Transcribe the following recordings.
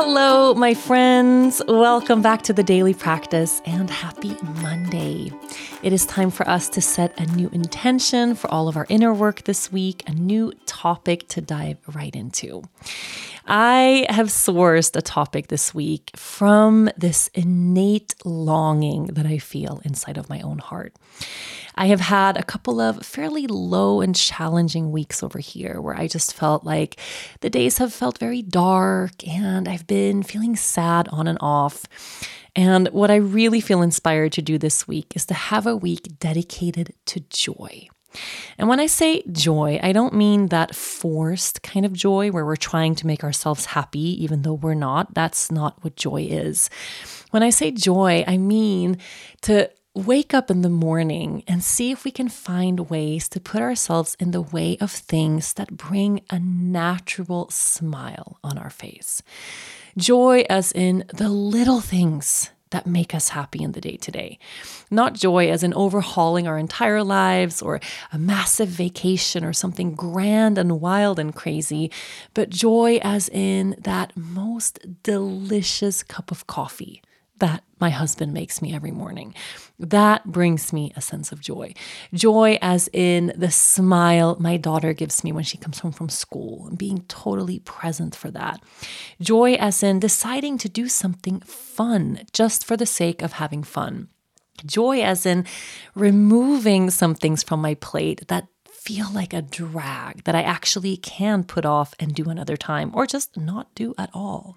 Hello, my friends. Welcome back to the daily practice and happy Monday. It is time for us to set a new intention for all of our inner work this week, a new topic to dive right into. I have sourced a topic this week from this innate longing that I feel inside of my own heart. I have had a couple of fairly low and challenging weeks over here where I just felt like the days have felt very dark and I've been feeling sad on and off. And what I really feel inspired to do this week is to have a week dedicated to joy. And when I say joy, I don't mean that forced kind of joy where we're trying to make ourselves happy even though we're not. That's not what joy is. When I say joy, I mean to wake up in the morning and see if we can find ways to put ourselves in the way of things that bring a natural smile on our face. Joy, as in the little things that make us happy in the day to day. Not joy as in overhauling our entire lives or a massive vacation or something grand and wild and crazy, but joy as in that most delicious cup of coffee that my husband makes me every morning. That brings me a sense of joy. Joy, as in the smile my daughter gives me when she comes home from school and being totally present for that. Joy, as in deciding to do something fun just for the sake of having fun. Joy, as in removing some things from my plate that feel like a drag that I actually can put off and do another time or just not do at all.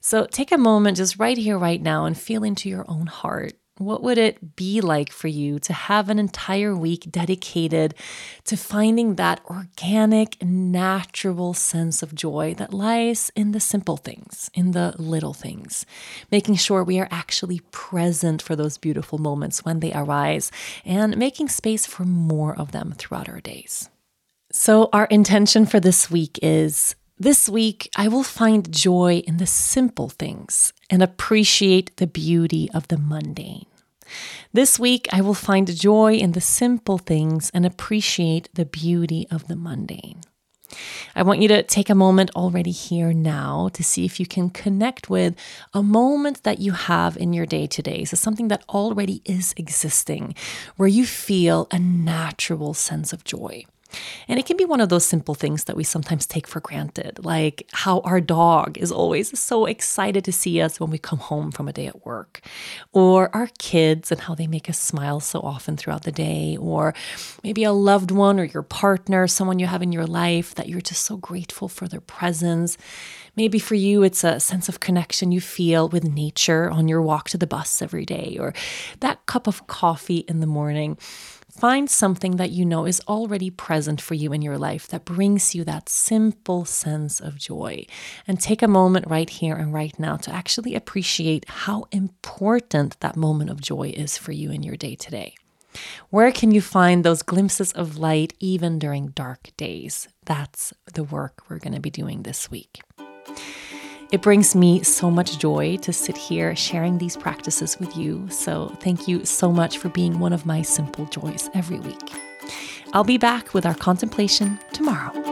So take a moment just right here, right now, and feel into your own heart. What would it be like for you to have an entire week dedicated to finding that organic, natural sense of joy that lies in the simple things, in the little things? Making sure we are actually present for those beautiful moments when they arise and making space for more of them throughout our days. So, our intention for this week is this week, I will find joy in the simple things and appreciate the beauty of the mundane. This week, I will find joy in the simple things and appreciate the beauty of the mundane. I want you to take a moment already here now to see if you can connect with a moment that you have in your day to day. So, something that already is existing, where you feel a natural sense of joy. And it can be one of those simple things that we sometimes take for granted, like how our dog is always so excited to see us when we come home from a day at work, or our kids and how they make us smile so often throughout the day, or maybe a loved one or your partner, someone you have in your life that you're just so grateful for their presence. Maybe for you, it's a sense of connection you feel with nature on your walk to the bus every day, or that cup of coffee in the morning. Find something that you know is already present for you in your life that brings you that simple sense of joy. And take a moment right here and right now to actually appreciate how important that moment of joy is for you in your day to day. Where can you find those glimpses of light even during dark days? That's the work we're going to be doing this week. It brings me so much joy to sit here sharing these practices with you. So, thank you so much for being one of my simple joys every week. I'll be back with our contemplation tomorrow.